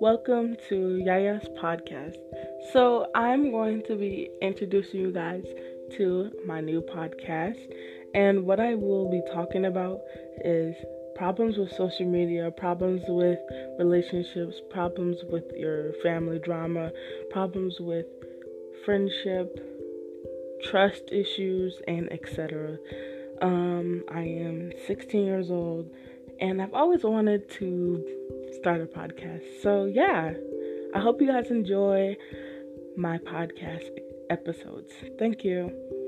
Welcome to Yaya's podcast. So, I'm going to be introducing you guys to my new podcast, and what I will be talking about is problems with social media, problems with relationships, problems with your family drama, problems with friendship, trust issues, and etc. Um, I am 16 years old and I've always wanted to start a podcast. So, yeah, I hope you guys enjoy my podcast episodes. Thank you.